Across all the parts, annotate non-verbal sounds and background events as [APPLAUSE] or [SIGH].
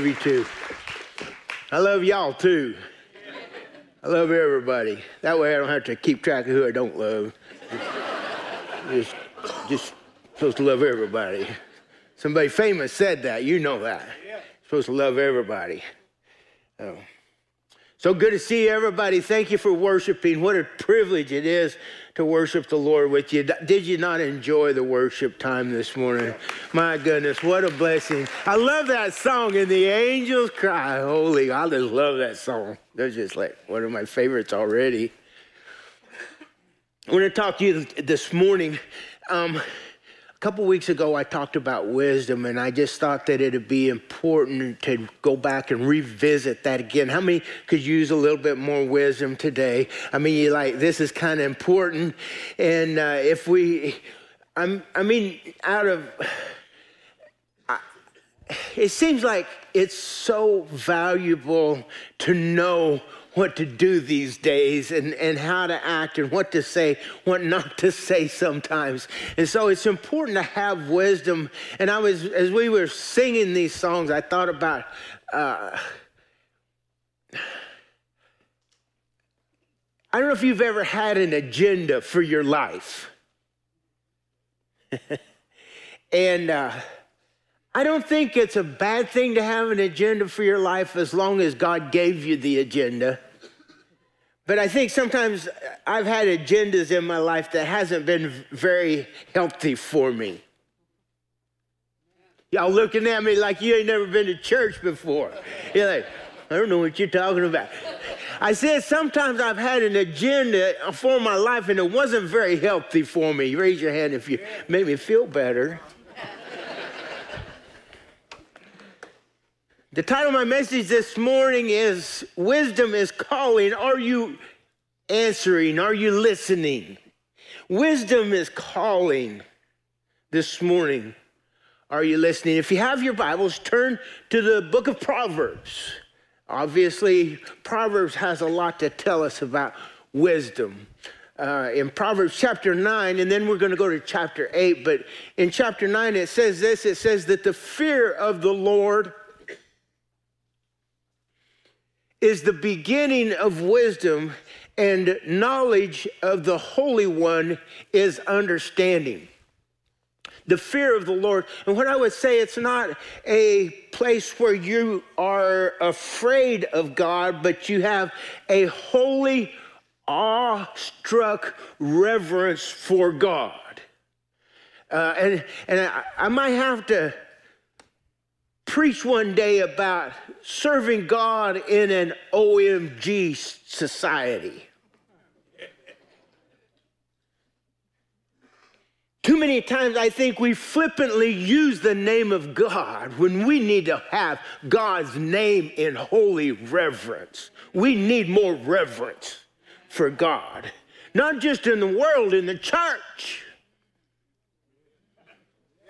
love you too. I love y'all too. I love everybody. That way I don't have to keep track of who I don't love. Just, just supposed to love everybody. Somebody famous said that. You know that. Supposed to love everybody. Oh. So good to see everybody. Thank you for worshiping. What a privilege it is to worship the Lord with you. Did you not enjoy the worship time this morning? My goodness, what a blessing. I love that song, and the angels cry, Holy. I just love that song. That's just like one of my favorites already. I want to talk to you this morning. Um, couple weeks ago, I talked about wisdom, and I just thought that it'd be important to go back and revisit that again. How many could use a little bit more wisdom today? I mean, you like this is kind of important, and uh, if we, I'm, I mean, out of, I, it seems like it's so valuable to know what to do these days and, and how to act and what to say, what not to say sometimes. And so it's important to have wisdom. And I was, as we were singing these songs, I thought about, uh, I don't know if you've ever had an agenda for your life. [LAUGHS] and, uh, I don't think it's a bad thing to have an agenda for your life as long as God gave you the agenda. But I think sometimes I've had agendas in my life that hasn't been very healthy for me. Y'all looking at me like you ain't never been to church before. You're like, I don't know what you're talking about. I said sometimes I've had an agenda for my life and it wasn't very healthy for me. Raise your hand if you made me feel better. The title of my message this morning is Wisdom is Calling. Are you answering? Are you listening? Wisdom is calling this morning. Are you listening? If you have your Bibles, turn to the book of Proverbs. Obviously, Proverbs has a lot to tell us about wisdom. Uh, in Proverbs chapter 9, and then we're going to go to chapter 8. But in chapter 9, it says this it says that the fear of the Lord is the beginning of wisdom, and knowledge of the Holy One is understanding. The fear of the Lord. And what I would say, it's not a place where you are afraid of God, but you have a holy, awe-struck reverence for God. Uh, and and I, I might have to preach one day about serving God in an OMG society. Too many times I think we flippantly use the name of God when we need to have God's name in holy reverence. We need more reverence for God, not just in the world, in the church.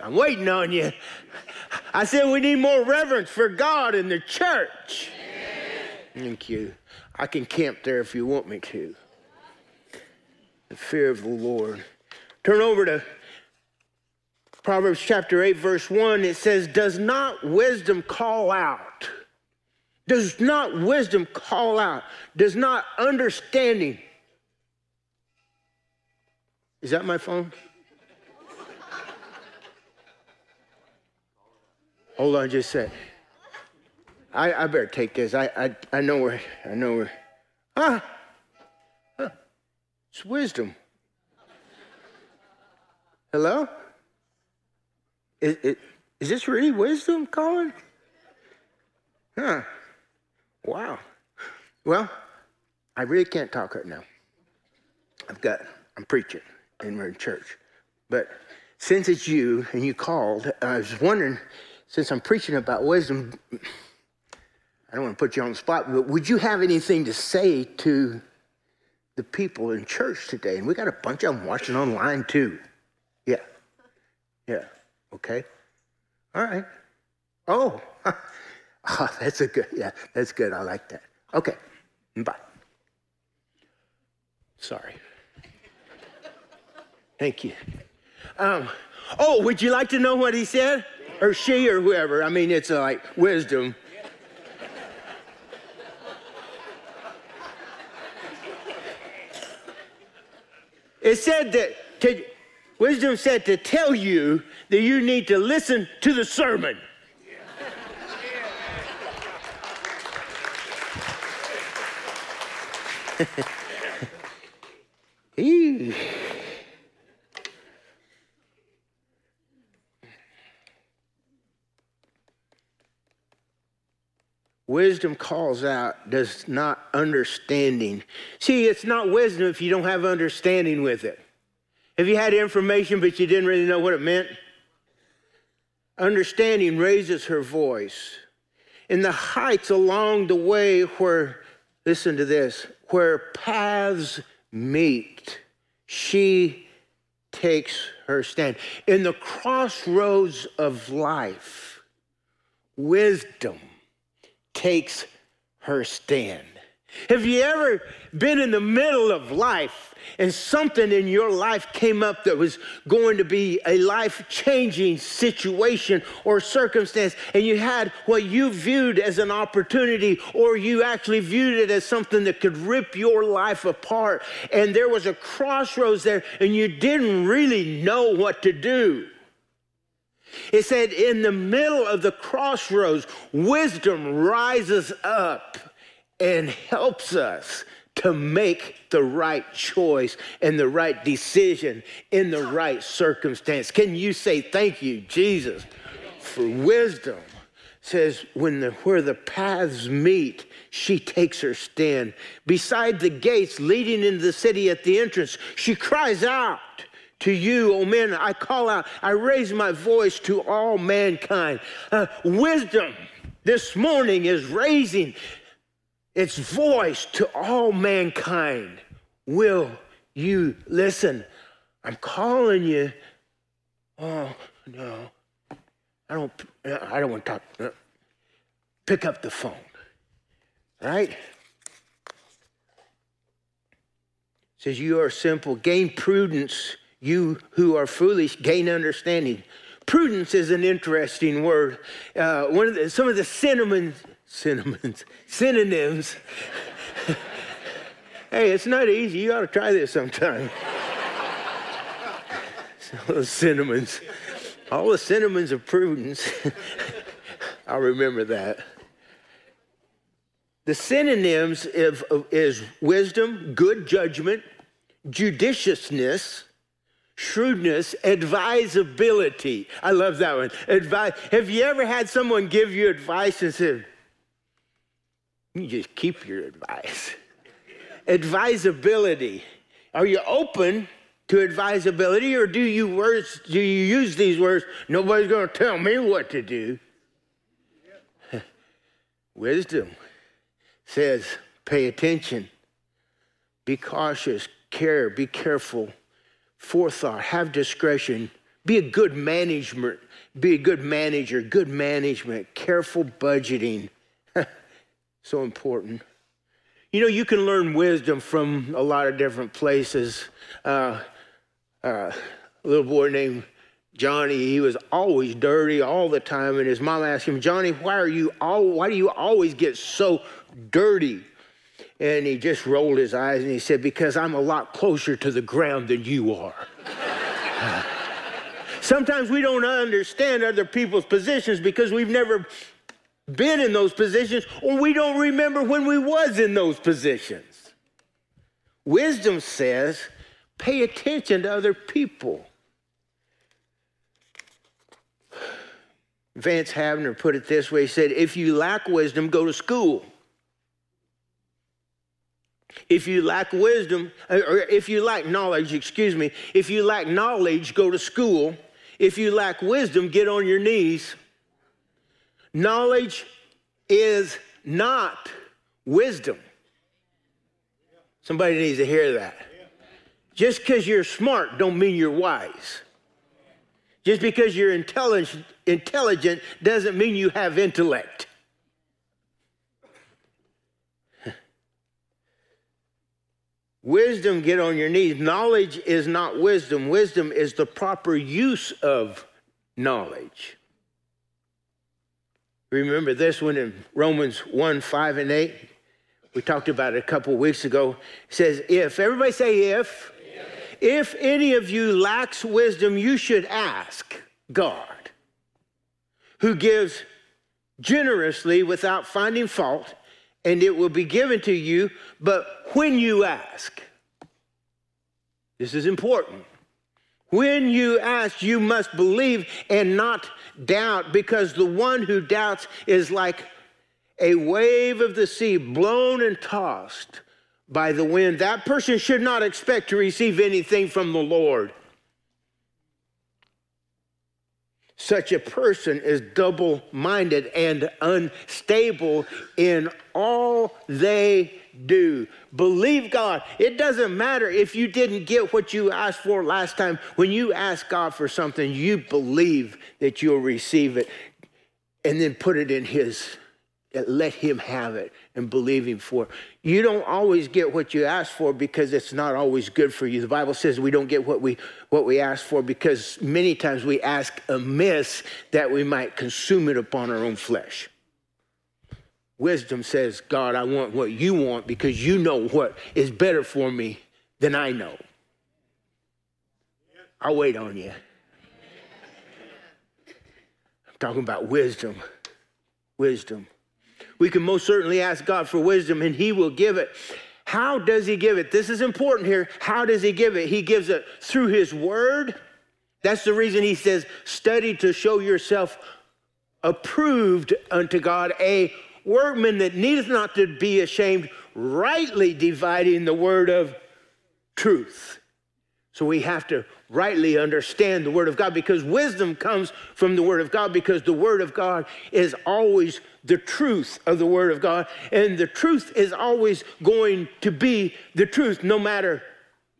I'm waiting on you. I said we need more reverence for God in the church. Thank you. I can camp there if you want me to. The fear of the Lord. Turn over to Proverbs chapter 8, verse 1. It says, Does not wisdom call out? Does not wisdom call out? Does not understanding? Is that my phone? Hold on just a sec. I, I better take this. I, I, I know where, I know where. Ah, ah it's wisdom. Hello? Is, is, is this really wisdom, calling? Huh. Wow. Well, I really can't talk right now. I've got, I'm preaching and we're in church. But since it's you and you called, I was wondering since I'm preaching about wisdom, I don't want to put you on the spot, but would you have anything to say to the people in church today? And we got a bunch of them watching online too. Yeah. Yeah. Okay. All right. Oh, [LAUGHS] oh that's a good, yeah, that's good. I like that. Okay. Bye. Sorry. Thank you. Um, oh, would you like to know what he said? or she or whoever. I mean, it's uh, like wisdom. It said that to, wisdom said to tell you that you need to listen to the sermon. Yeah. [LAUGHS] Wisdom calls out, does not understanding. See, it's not wisdom if you don't have understanding with it. If you had information but you didn't really know what it meant, understanding raises her voice. In the heights along the way where, listen to this, where paths meet, she takes her stand. In the crossroads of life, wisdom takes her stand. Have you ever been in the middle of life and something in your life came up that was going to be a life changing situation or circumstance, and you had what you viewed as an opportunity, or you actually viewed it as something that could rip your life apart, and there was a crossroads there, and you didn't really know what to do? It said, in the middle of the crossroads, wisdom rises up and helps us to make the right choice and the right decision in the right circumstance. Can you say thank you, Jesus, for wisdom? says when the, where the paths meet she takes her stand beside the gates leading into the city at the entrance she cries out to you, O men, I call out, I raise my voice to all mankind. Uh, wisdom this morning is raising its voice to all mankind. Will you listen? I'm calling you. Oh, no. I don't, I don't want to talk. Uh, pick up the phone, right? says, You are simple. Gain prudence you who are foolish gain understanding. Prudence is an interesting word. Uh, one of the, some of the cinnamon, cinnamons, synonyms. [LAUGHS] hey, it's not easy. You ought to try this sometime. [LAUGHS] those cinnamons. All the cinnamons of prudence. [LAUGHS] I'll remember that. The synonyms of, of, is wisdom, good judgment, judiciousness, shrewdness, advisability. I love that one. Advice. Have you ever had someone give you advice and said, you just keep your advice? advisability. Are you open to advisability or do you words do you use these words nobody's going to tell me what to do [LAUGHS] wisdom says pay attention be cautious care be careful forethought, have discretion, be a good management, be a good manager, good management, careful budgeting. [LAUGHS] so important. You know, you can learn wisdom from a lot of different places. Uh, uh, a little boy named Johnny, he was always dirty all the time, and his mom asked him, Johnny, why are you all why do you always get so dirty? And he just rolled his eyes and he said, Because I'm a lot closer to the ground than you are. [LAUGHS] Sometimes we don't understand other people's positions because we've never been in those positions or we don't remember when we was in those positions. Wisdom says, pay attention to other people. Vance Havner put it this way he said, If you lack wisdom, go to school. If you lack wisdom, or if you lack knowledge, excuse me, if you lack knowledge, go to school. If you lack wisdom, get on your knees. Knowledge is not wisdom. Somebody needs to hear that. Just because you're smart don't mean you're wise. Just because you're intelligent, intelligent doesn't mean you have intellect. Wisdom, get on your knees. Knowledge is not wisdom. Wisdom is the proper use of knowledge. Remember this one in Romans 1 5 and 8? We talked about it a couple weeks ago. It says, if. Everybody say if. If any of you lacks wisdom, you should ask God, who gives generously without finding fault, and it will be given to you. But when you ask, this is important. When you ask, you must believe and not doubt, because the one who doubts is like a wave of the sea blown and tossed by the wind. That person should not expect to receive anything from the Lord. Such a person is double minded and unstable in all they do. Believe God. It doesn't matter if you didn't get what you asked for last time. When you ask God for something, you believe that you'll receive it and then put it in His let him have it and believe him for. You don't always get what you ask for because it's not always good for you. The Bible says we don't get what we what we ask for because many times we ask amiss that we might consume it upon our own flesh. Wisdom says, God, I want what you want because you know what is better for me than I know. I'll wait on you. I'm talking about wisdom. Wisdom. We can most certainly ask God for wisdom and He will give it. How does He give it? This is important here. How does He give it? He gives it through His Word. That's the reason He says, study to show yourself approved unto God, a workman that needeth not to be ashamed, rightly dividing the word of truth. So we have to rightly understand the Word of God because wisdom comes from the Word of God because the Word of God is always the truth of the Word of God. And the truth is always going to be the truth no matter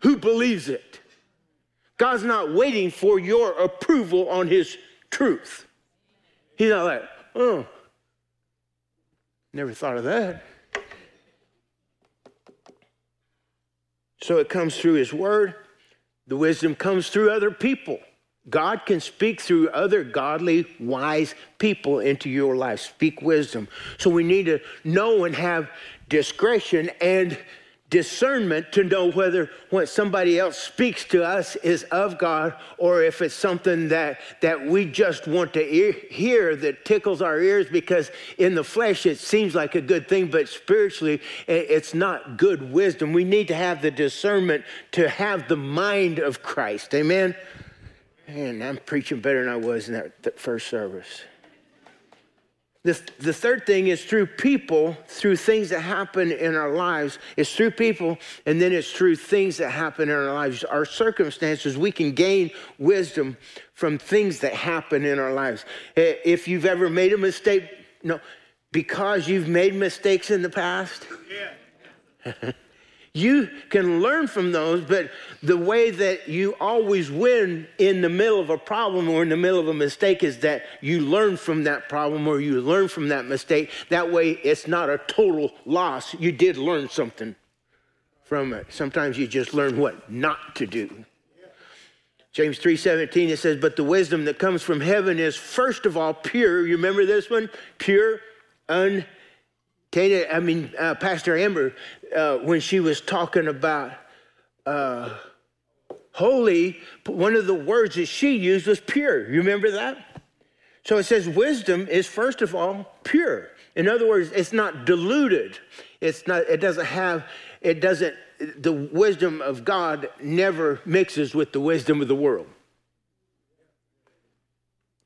who believes it. God's not waiting for your approval on His truth. He's not like, oh, never thought of that. So it comes through His Word the wisdom comes through other people. God can speak through other godly, wise people into your life. Speak wisdom. So we need to know and have discretion and discernment to know whether what somebody else speaks to us is of God or if it's something that, that we just want to ear, hear that tickles our ears because in the flesh it seems like a good thing, but spiritually it's not good wisdom. We need to have the discernment to have the mind of Christ. Amen? And I'm preaching better than I was in that first service. The, the third thing is through people, through things that happen in our lives. It's through people, and then it's through things that happen in our lives. Our circumstances, we can gain wisdom from things that happen in our lives. If you've ever made a mistake, no, because you've made mistakes in the past. Yeah. [LAUGHS] You can learn from those, but the way that you always win in the middle of a problem or in the middle of a mistake is that you learn from that problem or you learn from that mistake. That way, it's not a total loss. You did learn something from it. Sometimes you just learn what not to do. James 3:17 it says but the wisdom that comes from heaven is first of all pure. You remember this one? Pure, un I mean, uh, Pastor Amber, uh, when she was talking about uh, holy, one of the words that she used was pure. You remember that? So it says wisdom is first of all pure. In other words, it's not diluted. It's not. It doesn't have. It doesn't. The wisdom of God never mixes with the wisdom of the world.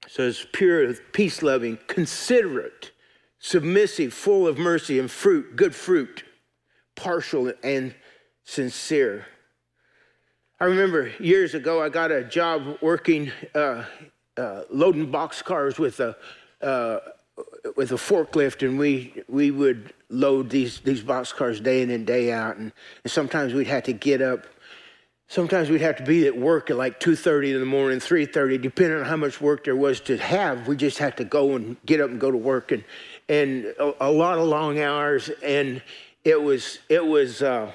So it's pure, peace loving, considerate submissive, full of mercy and fruit, good fruit, partial and sincere. I remember years ago, I got a job working, uh, uh, loading box cars with a, uh, with a forklift, and we, we would load these, these box cars day in and day out. And, and sometimes we'd have to get up sometimes we'd have to be at work at like 2.30 in the morning 3.30 depending on how much work there was to have we just had to go and get up and go to work and and a, a lot of long hours, and it was it was. Uh,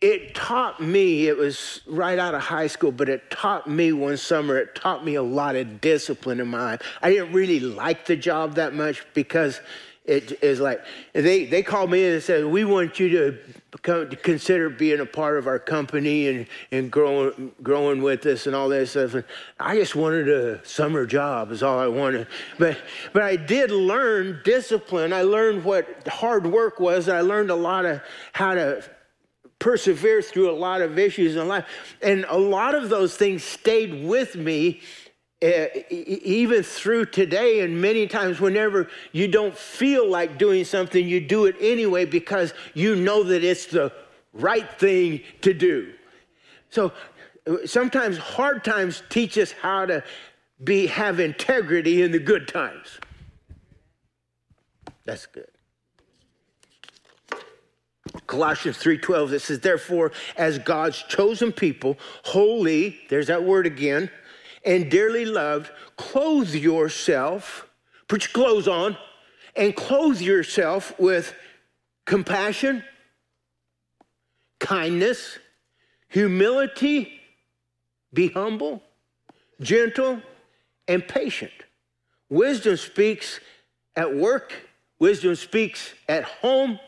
it taught me, it was right out of high school, but it taught me one summer, it taught me a lot of discipline in my life. I didn't really like the job that much because it is like they they called me in and said we want you to, come, to consider being a part of our company and and growing growing with us and all that stuff. And I just wanted a summer job is all I wanted. But but I did learn discipline. I learned what hard work was. I learned a lot of how to persevere through a lot of issues in life. And a lot of those things stayed with me even through today. And many times, whenever you don't feel like doing something, you do it anyway because you know that it's the right thing to do. So sometimes hard times teach us how to be have integrity in the good times. That's good. Colossians 3:12 it says therefore as God's chosen people holy there's that word again and dearly loved clothe yourself put your clothes on and clothe yourself with compassion kindness humility be humble gentle and patient. Wisdom speaks at work. Wisdom speaks at home.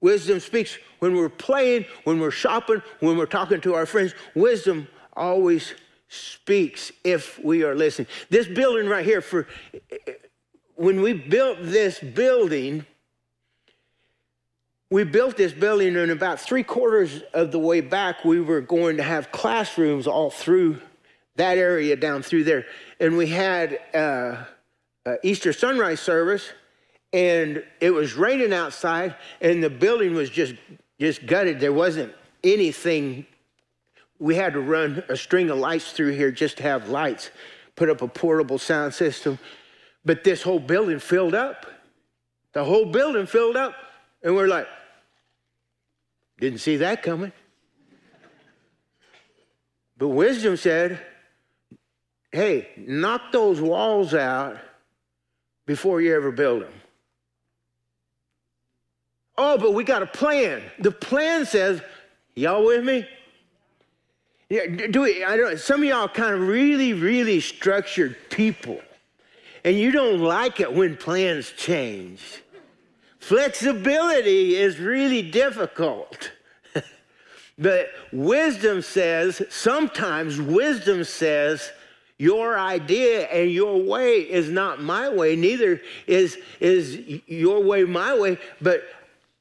Wisdom speaks when we're playing, when we're shopping, when we're talking to our friends. Wisdom always speaks if we are listening. This building right here, for when we built this building, we built this building, and about three quarters of the way back, we were going to have classrooms all through that area down through there. And we had uh, Easter sunrise service and it was raining outside and the building was just just gutted there wasn't anything we had to run a string of lights through here just to have lights put up a portable sound system. But this whole building filled up. The whole building filled up. And we're like didn't see that coming. But wisdom said hey knock those walls out before you ever build them Oh, but we got a plan. The plan says, y'all with me? Yeah, do we, I don't, some of y'all kind of really, really structured people, and you don't like it when plans change. Flexibility is really difficult. [LAUGHS] but wisdom says, sometimes wisdom says, your idea and your way is not my way, neither is, is your way my way, but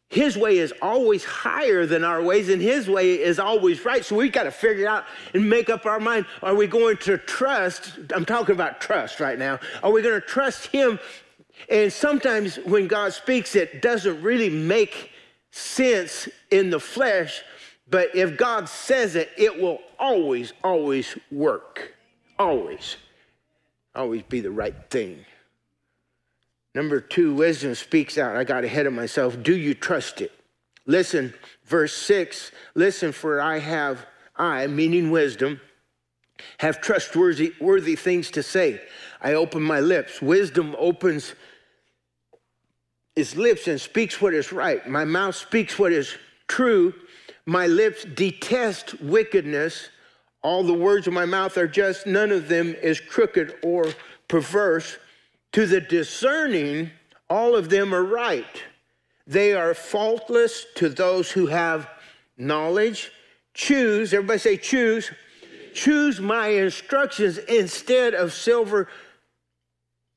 his way is always higher than our ways, and His way is always right. So we've got to figure out and make up our mind are we going to trust? I'm talking about trust right now. Are we going to trust Him? And sometimes when God speaks, it doesn't really make sense in the flesh, but if God says it, it will always, always work. Always. Always be the right thing. Number two, wisdom speaks out. I got ahead of myself. Do you trust it? Listen, verse six. Listen, for I have, I, meaning wisdom, have trustworthy worthy things to say. I open my lips. Wisdom opens its lips and speaks what is right. My mouth speaks what is true. My lips detest wickedness. All the words of my mouth are just, none of them is crooked or perverse. To the discerning, all of them are right. They are faultless to those who have knowledge. Choose, everybody say, choose. Choose my instructions instead of silver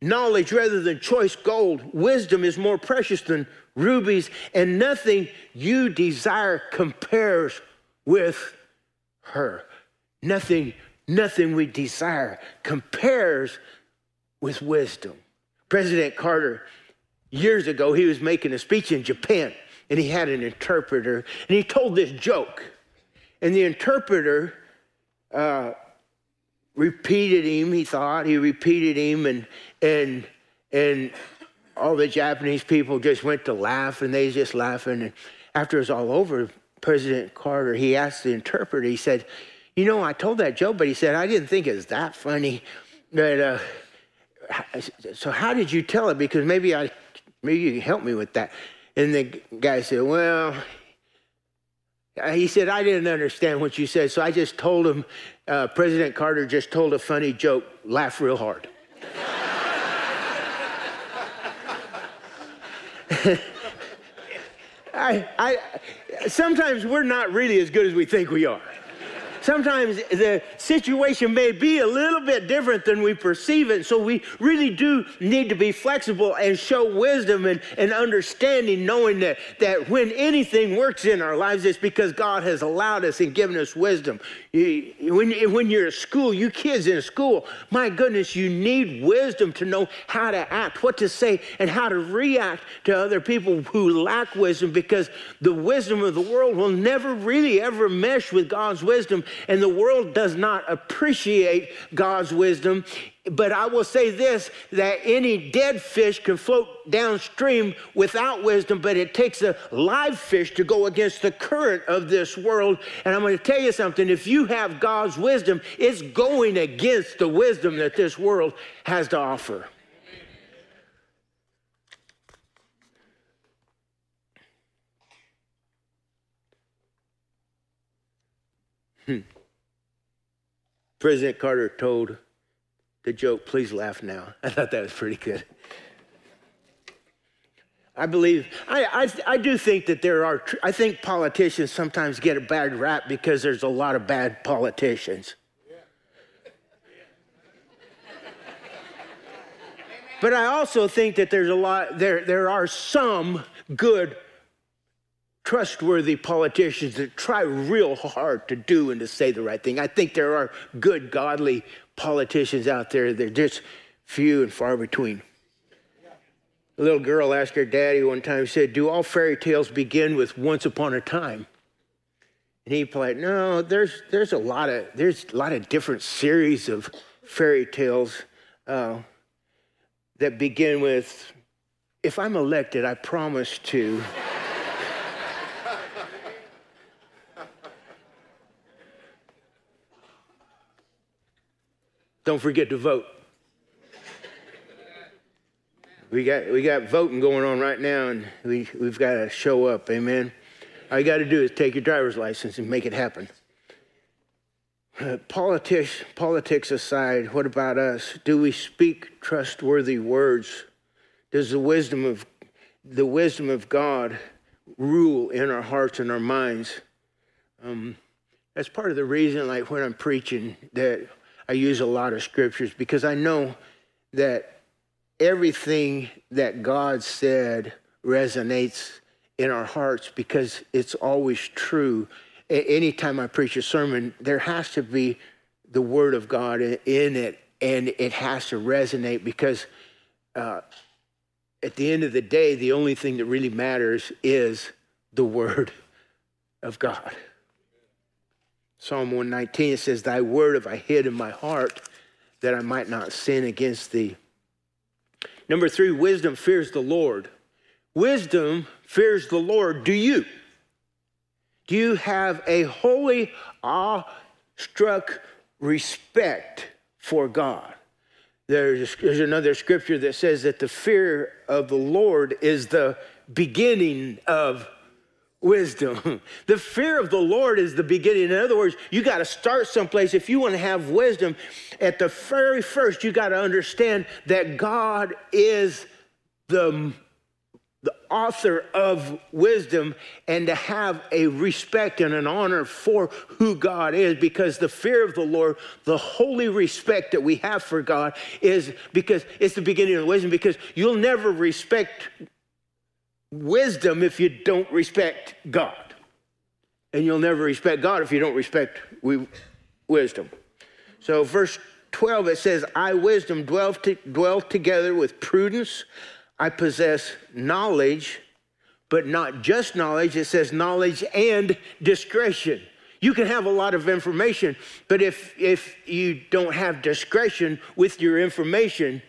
knowledge rather than choice gold. Wisdom is more precious than rubies, and nothing you desire compares with her. Nothing, nothing we desire compares with wisdom. President Carter, years ago, he was making a speech in Japan and he had an interpreter and he told this joke. And the interpreter uh, repeated him, he thought, he repeated him, and, and, and all the Japanese people just went to laugh and they just laughing. And after it was all over, President Carter, he asked the interpreter, he said, You know, I told that joke, but he said, I didn't think it was that funny. But uh, so how did you tell it? Because maybe I, maybe you can help me with that. And the guy said, well, he said, I didn't understand what you said. So I just told him, uh, President Carter just told a funny joke, laugh real hard. [LAUGHS] I, I, sometimes we're not really as good as we think we are. Sometimes the situation may be a little bit different than we perceive it. So we really do need to be flexible and show wisdom and, and understanding, knowing that, that when anything works in our lives, it's because God has allowed us and given us wisdom. When, when you're at school, you kids in school, my goodness, you need wisdom to know how to act, what to say, and how to react to other people who lack wisdom because the wisdom of the world will never really ever mesh with God's wisdom and the world does not appreciate God's wisdom. But I will say this that any dead fish can float downstream without wisdom, but it takes a live fish to go against the current of this world. And I'm going to tell you something if you have God's wisdom, it's going against the wisdom that this world has to offer. Hmm. President Carter told the joke, please laugh now. [LAUGHS] I thought that was pretty good. I believe, I, I, I, do think that there are, I think politicians sometimes get a bad rap because there's a lot of bad politicians. But I also think that there's a lot, there, there are some good trustworthy politicians that try real hard to do and to say the right thing. I think there are good, godly politicians out there. They're just few and far between. A little girl asked her daddy one time, he said, Do all fairy tales begin with once upon a time? And he replied, No, there's, there's, a, lot of, there's a lot of different series of fairy tales uh, that begin with, If I'm elected, I promise to. Don't forget to vote. We got, we got voting going on right now, and we, we've got to show up. Amen. All you got to do is take your driver's license and make it happen. Uh, politics, politics aside, what about us? Do we speak trustworthy words? Does the wisdom of the wisdom of God rule in our hearts and our minds? Um, that's part of the reason, like when I'm preaching, that I use a lot of scriptures because I know that everything that God said resonates in our hearts because it's always true. Anytime I preach a sermon, there has to be the Word of God in it, and it has to resonate because uh, at the end of the day, the only thing that really matters is the Word of God. Psalm 119 says, Thy word have I hid in my heart that I might not sin against thee. Number three, wisdom fears the Lord. Wisdom fears the Lord. Do you? Do you have a holy, awe-struck respect for God? There's, there's another scripture that says that the fear of the Lord is the beginning of wisdom. [LAUGHS] The fear of the Lord is the beginning. In other words, you got to start someplace. If you want to have wisdom, at the very first, you got to understand that God is the, the author of wisdom and to have a respect and an honor for who God is because the fear of the Lord, the holy respect that we have for God is because it's the beginning of wisdom because you'll never respect wisdom if you don't respect God. And you'll never respect God if you don't respect wisdom. So, verse 12, it says, I, wisdom, dwell, to, dwell together with prudence. I possess knowledge, but not just knowledge. It says knowledge and discretion. You can have a lot of information, but if, if you don't have discretion with your information,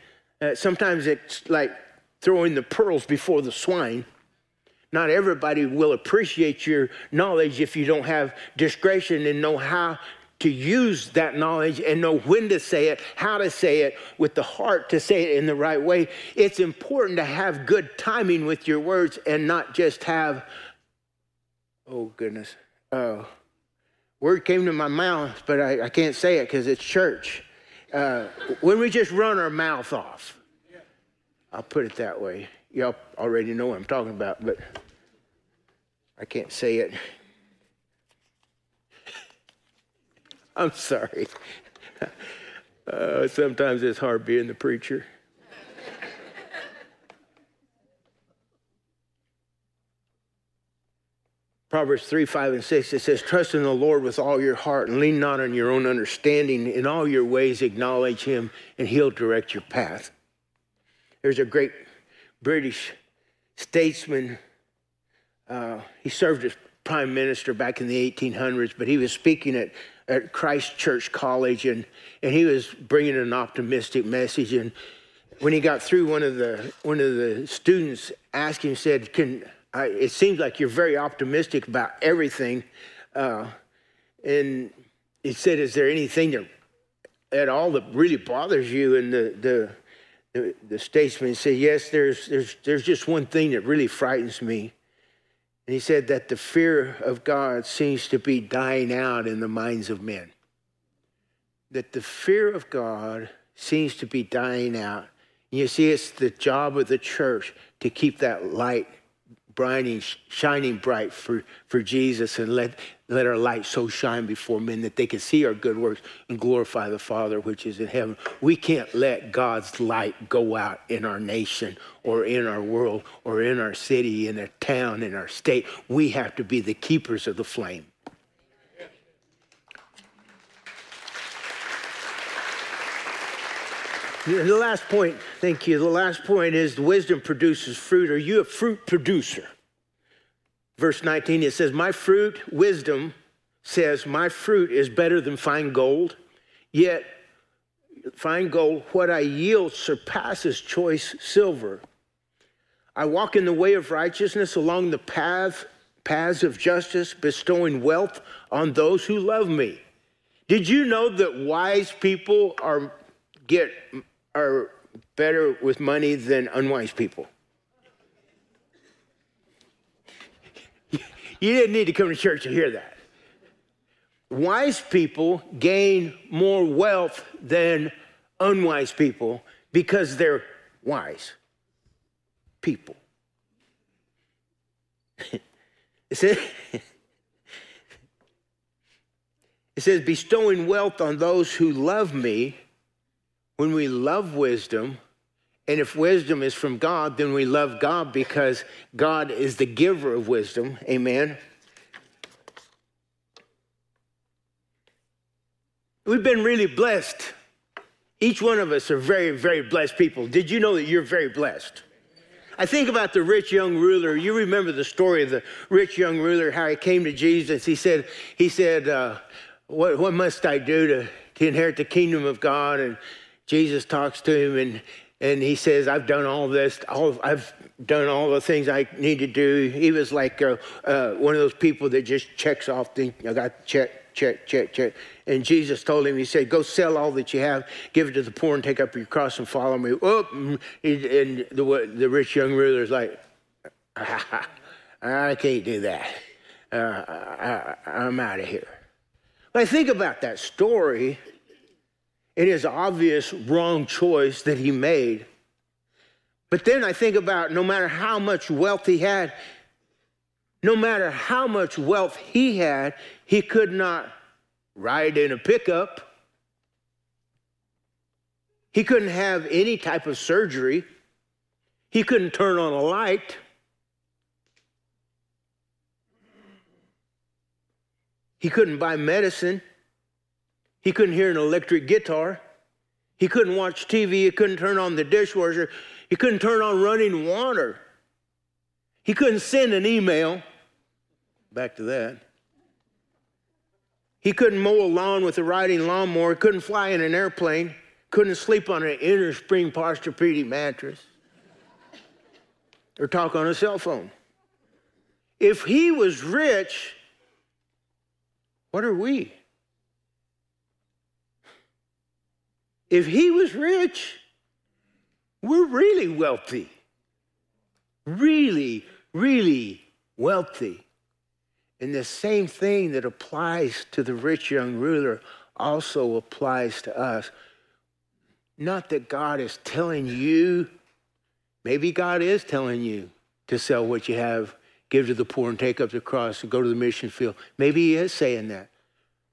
uh, sometimes it's like throwing the pearls before the swine. Not everybody will appreciate your knowledge if you don't have discretion and know how to use that knowledge and know when to say it, how to say it, with the heart to say it in the right way. It's important to have good timing with your words and not just have, oh goodness, oh, word came to my mouth, but I, I can't say it because it's church. Uh, when we just run our mouth off, I'll put it that way. Y'all already know what I'm talking about, but I can't say it. [LAUGHS] I'm sorry. Uh, sometimes it's hard being the preacher. Proverbs 3, 5, and 6, it says, Trust in the Lord with all your heart and lean not on your own understanding. In all your ways, acknowledge him, and he'll direct your path. There's a great British statesman. Uh, he served as prime minister back in the 1800s, but he was speaking at, at Christ Church College, and, and he was bringing an optimistic message. And when he got through, one of the, one of the students asked him, said, Can I, it seems like you're very optimistic about everything. Uh, and he said, Is there anything that, at all that really bothers you? And the, the, the, statesman said, Yes, there's, there's, there's just one thing that really frightens me. And he said that the fear of God seems to be dying out in the minds of men. That the fear of God seems to be dying out. And you see, it's the job of the church to keep that light brighting, shining bright for, for Jesus and let, let our light so shine before men that they can see our good works and glorify the Father which is in heaven. We can't let God's light go out in our nation or in our world or in our city, in our town, in our state. We have to be the keepers of the flame. The last point, thank you. The last point is wisdom produces fruit. Are you a fruit producer? Verse 19, it says, My fruit, wisdom, says, My fruit is better than fine gold, yet fine gold, what I yield surpasses choice silver. I walk in the way of righteousness along the path, paths of justice, bestowing wealth on those who love me. Did you know that wise people are get are better with money than unwise people. [LAUGHS] You didn't need to come to church to hear that. Wise people gain more wealth than unwise people because they're wise people. [LAUGHS] it, says, [LAUGHS] it says, bestowing wealth on those who love me when we love wisdom, and if wisdom is from God, then we love God because God is the giver of wisdom. Amen. We've been really blessed. Each one of us are very, very blessed people. Did you know that you're very blessed? I think about the rich young ruler. You remember the story of the rich young ruler, how he came to Jesus. He said, he said, uh, what, what must I do to, to inherit the kingdom of God? And Jesus talks to him and and he says, "I've done all this. All, I've done all the things I need to do." He was like uh, uh, one of those people that just checks off things. I got check, check, check, check. And Jesus told him, He said, "Go sell all that you have, give it to the poor, and take up your cross and follow me." And the the rich young ruler is like, "I can't do that. Uh, I, I'm out of here." But I think about that story it is obvious wrong choice that he made. But then I think about no matter how much wealth he had, no matter how much wealth he had, he could not ride in a pickup. He couldn't have any type of surgery. He couldn't turn on a light. He couldn't buy medicine. He couldn't hear an electric guitar. He couldn't watch TV. He couldn't turn on the dishwasher. He couldn't turn on running water. He couldn't send an email. Back to that. He couldn't mow a lawn with a riding lawnmower. He couldn't fly in an airplane. Couldn't sleep on an inner spring Posturepedic mattress or talk on a cell phone. If he was rich, what are we? If he was rich, we're really wealthy. Really, really wealthy. And the same thing that applies to the rich young ruler also applies to us. Not that God is telling you Maybe God is telling you to sell what you have, give to the poor, and take up the cross and go to the mission field. Maybe He is saying that.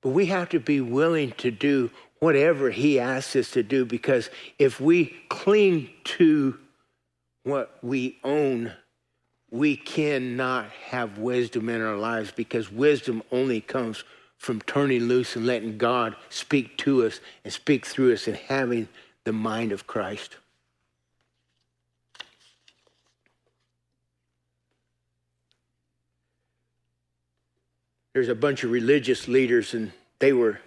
But we have to be willing to do whatever He asks us to do because if we cling to what we own, we cannot have wisdom in our lives because wisdom only comes from turning loose and letting God speak to us and speak through us and having the mind of Christ. There's a bunch of religious leaders, and they were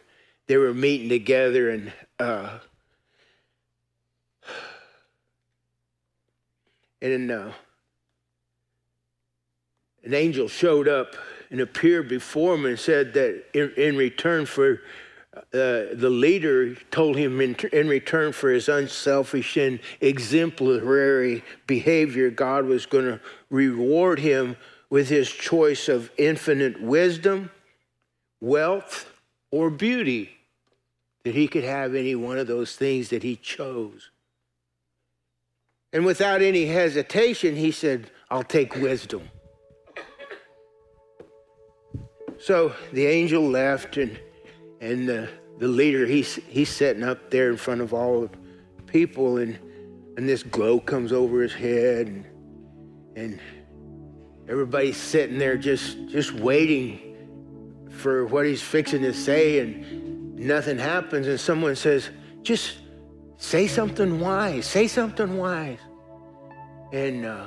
they were meeting together, and uh, and uh, an angel showed up and appeared before him and said that in, in return for uh, the leader told him in, in, return for his unselfish and exemplary behavior, God was going to reward him with his choice of infinite wisdom, wealth, or beauty. That he could have any one of those things that he chose. And without any hesitation, he said, I'll take wisdom. So the angel left, and, and the, the leader, he's, he's sitting up there in front of all the people, and, and this glow comes over his head, and, and everybody's sitting there just, just waiting for what he's fixing to say, and nothing happens, and someone says, just say something wise, say something wise. And uh,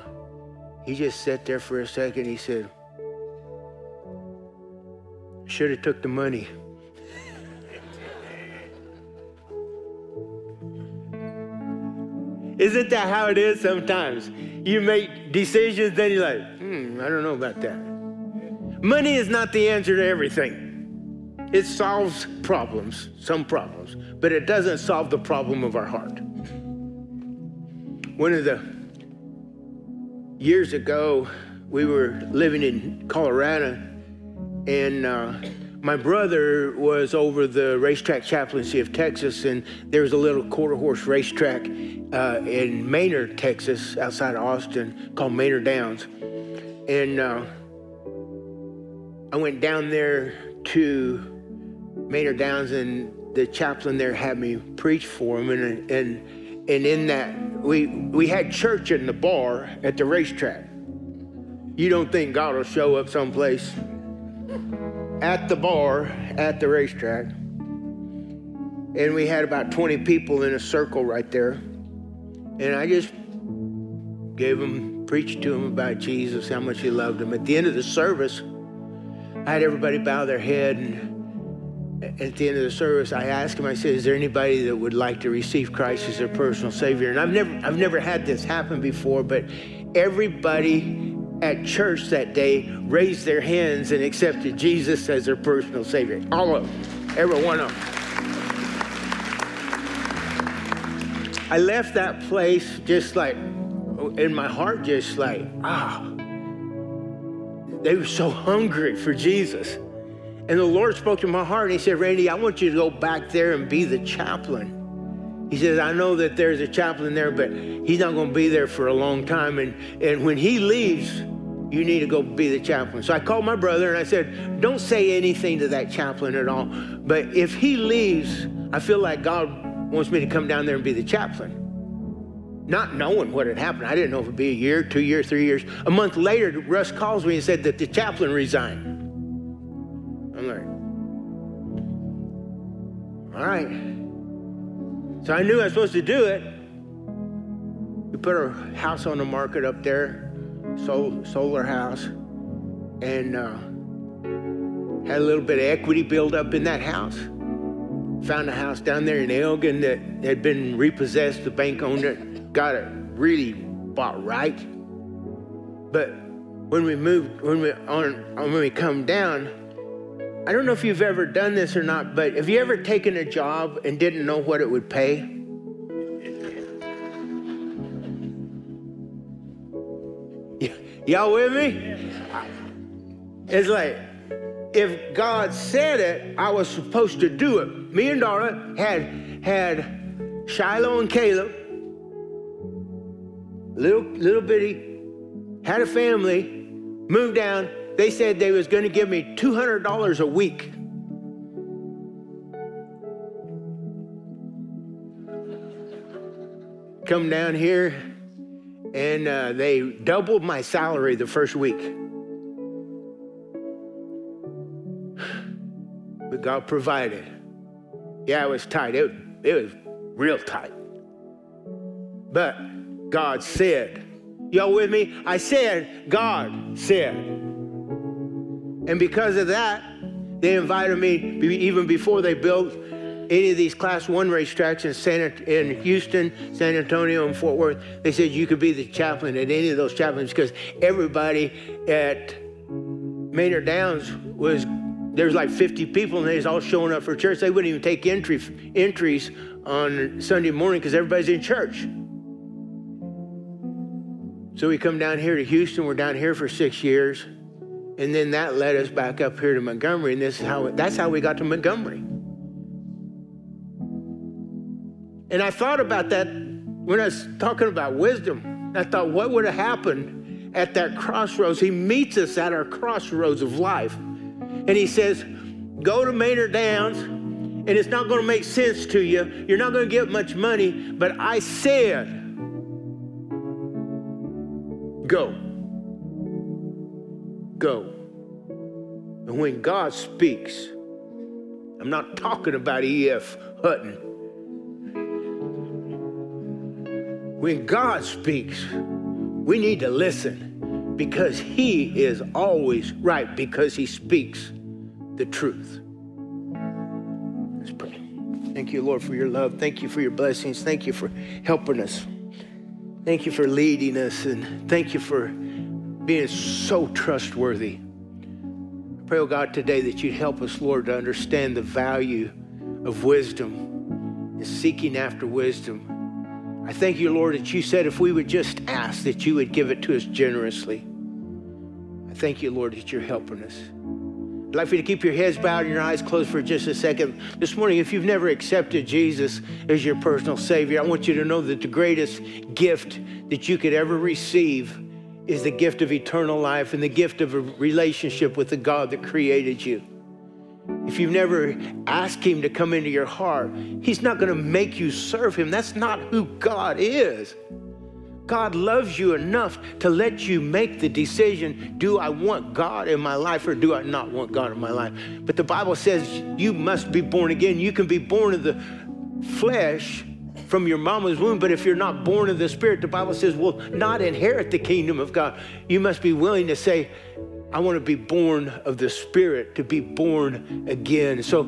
he just sat there for a second. He said, should have took the money. [LAUGHS] Isn't that how it is sometimes? You make decisions, then you're like, hmm, I don't know about that. Money is not the answer to everything. It solves problems, some problems, but it doesn't solve the problem of our heart. One of the years ago, we were living in Colorado and uh, my brother was over the racetrack chaplaincy of Texas, and there was a little quarter horse racetrack uh, in Manor, Texas, outside of Austin, called Manor Downs. And uh, I went down there to Manor Downs, and the chaplain there had me preach for him, and and and in that we we had church in the bar at the racetrack. You don't think God will show up someplace? at the bar at the racetrack. And we had about 20 people in a circle right there. And I just gave them, preached to them about Jesus, how much he loved them. At the end of the service, I had everybody bow their head. And at the end of the service, I asked them, I said, Is there anybody that would like to receive Christ as their personal Savior? And I've never, I've never had this happen before, but everybody at church that day raised their hands and accepted Jesus as their personal Savior. All of them, every one of them. I left that place just like, in my heart, just like, ah. They were so hungry for Jesus. And the Lord spoke to my heart and He said, Randy, I want you to go back there and be the chaplain. He says, I know that there's a chaplain there, but he's not going to be there for a long time. And, and when he leaves, you need to go be the chaplain. So I called my brother and I said, Don't say anything to that chaplain at all. But if he leaves, I feel like God wants me to come down there and be the chaplain. Not knowing what had happened. I didn't know if it'd be a year, two years, three years. A month later, Russ calls me and said that the chaplain resigned. I'm like, all right. So I knew I was supposed to do it. We put our house on the market up there sol- solar house and uh, had a little bit of equity build up in that house. Found a house down there in Elgin that had been repossessed. The bank owned it, got it really bought right. But when we move, when we on when we come down, I don't know if you've ever done this or not, but have you ever taken a job and didn't know what it would pay? Y'all with me? It's like, if God said it, I was supposed to do it. Me and Dara had had Shiloh and Caleb, little little bitty, had a family, moved down. They said they was going to give me two hundred dollars a week. Come down here, and uh, they doubled my salary the first week. But God provided. Yeah, it was tight. It, it was real tight. But God said, Y'all with me? I said, God said. And because of that, they invited me even before they built any of these class one racetracks in, San, in Houston, San Antonio, and Fort Worth. They said you could be the chaplain at any of those chaplains because everybody at Manor Downs was there's like 50 people and they's all showing up for church. They wouldn't even take entry, entries on Sunday morning because everybody's in church. So we come down here to Houston. We're down here for six years. And then that led us back up here to Montgomery. And this is how that's how we got to Montgomery. And I thought about that when I was talking about wisdom. I thought, what would have happened at that crossroads? He meets us at our crossroads of life. And he says, Go to Manor Downs, and it's not going to make sense to you. You're not going to get much money, but I said, Go. Go. And when God speaks, I'm not talking about E.F. Hutton. When God speaks, we need to listen because He is always right because He speaks the truth. Let's pray. Thank you, Lord, for your love. Thank you for your blessings. Thank you for helping us. Thank you for leading us. And thank you for being so trustworthy. I pray, oh God, today that you'd help us, Lord, to understand the value of wisdom and seeking after wisdom I thank you, Lord, that you said if we would just ask, that you would give it to us generously. I thank you, Lord, that you're helping us. I'd like for you to keep your heads bowed and your eyes closed for just a second. This morning, if you've never accepted Jesus as your personal Savior, I want you to know that the greatest gift that you could ever receive is the gift of eternal life and the gift of a relationship with the God that created you. If you've never asked Him to come into your heart, He's not going to make you serve Him. That's not who God is. God loves you enough to let you make the decision do I want God in my life or do I not want God in my life? But the Bible says you must be born again. You can be born of the flesh from your mama's womb, but if you're not born of the Spirit, the Bible says will not inherit the kingdom of God. You must be willing to say, I want to be born of the Spirit, to be born again. So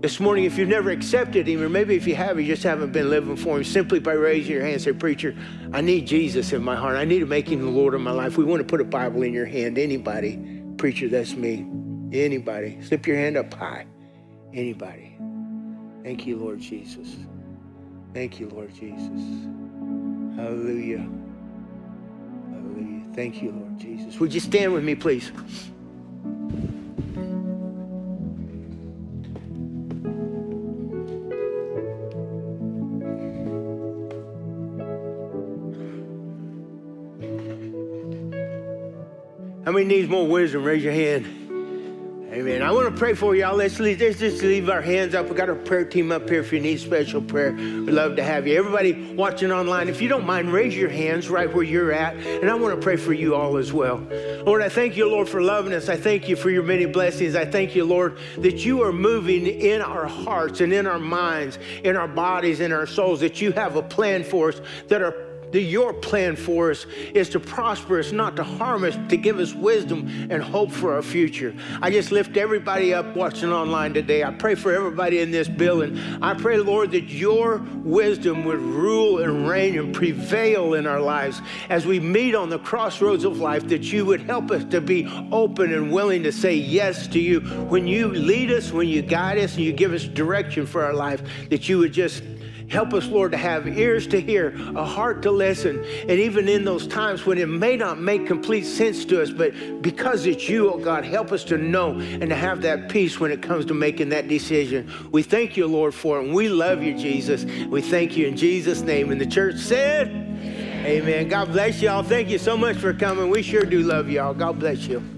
this morning, if you've never accepted Him, or maybe if you have, you just haven't been living for Him, simply by raising your hand, say, Preacher, I need Jesus in my heart. I need to make Him the Lord of my life. We want to put a Bible in your hand. Anybody, Preacher, that's me. Anybody, slip your hand up high. Anybody. Thank you, Lord Jesus. Thank you, Lord Jesus. Hallelujah. Hallelujah. Thank you, Lord Jesus. Would you stand with me, please? How many needs more wisdom? Raise your hand. Amen. I want to pray for y'all. Let's, leave, let's just leave our hands up. We got our prayer team up here if you need special prayer. We'd love to have you. Everybody watching online, if you don't mind, raise your hands right where you're at. And I want to pray for you all as well. Lord, I thank you, Lord, for loving us. I thank you for your many blessings. I thank you, Lord, that you are moving in our hearts and in our minds, in our bodies, in our souls, that you have a plan for us that are the, your plan for us is to prosper us, not to harm us, to give us wisdom and hope for our future. I just lift everybody up watching online today. I pray for everybody in this building. I pray, Lord, that your wisdom would rule and reign and prevail in our lives as we meet on the crossroads of life, that you would help us to be open and willing to say yes to you. When you lead us, when you guide us, and you give us direction for our life, that you would just Help us, Lord, to have ears to hear, a heart to listen. And even in those times when it may not make complete sense to us, but because it's you, oh God, help us to know and to have that peace when it comes to making that decision. We thank you, Lord, for it. And we love you, Jesus. We thank you in Jesus' name. And the church said, Amen. God bless y'all. Thank you so much for coming. We sure do love y'all. God bless you.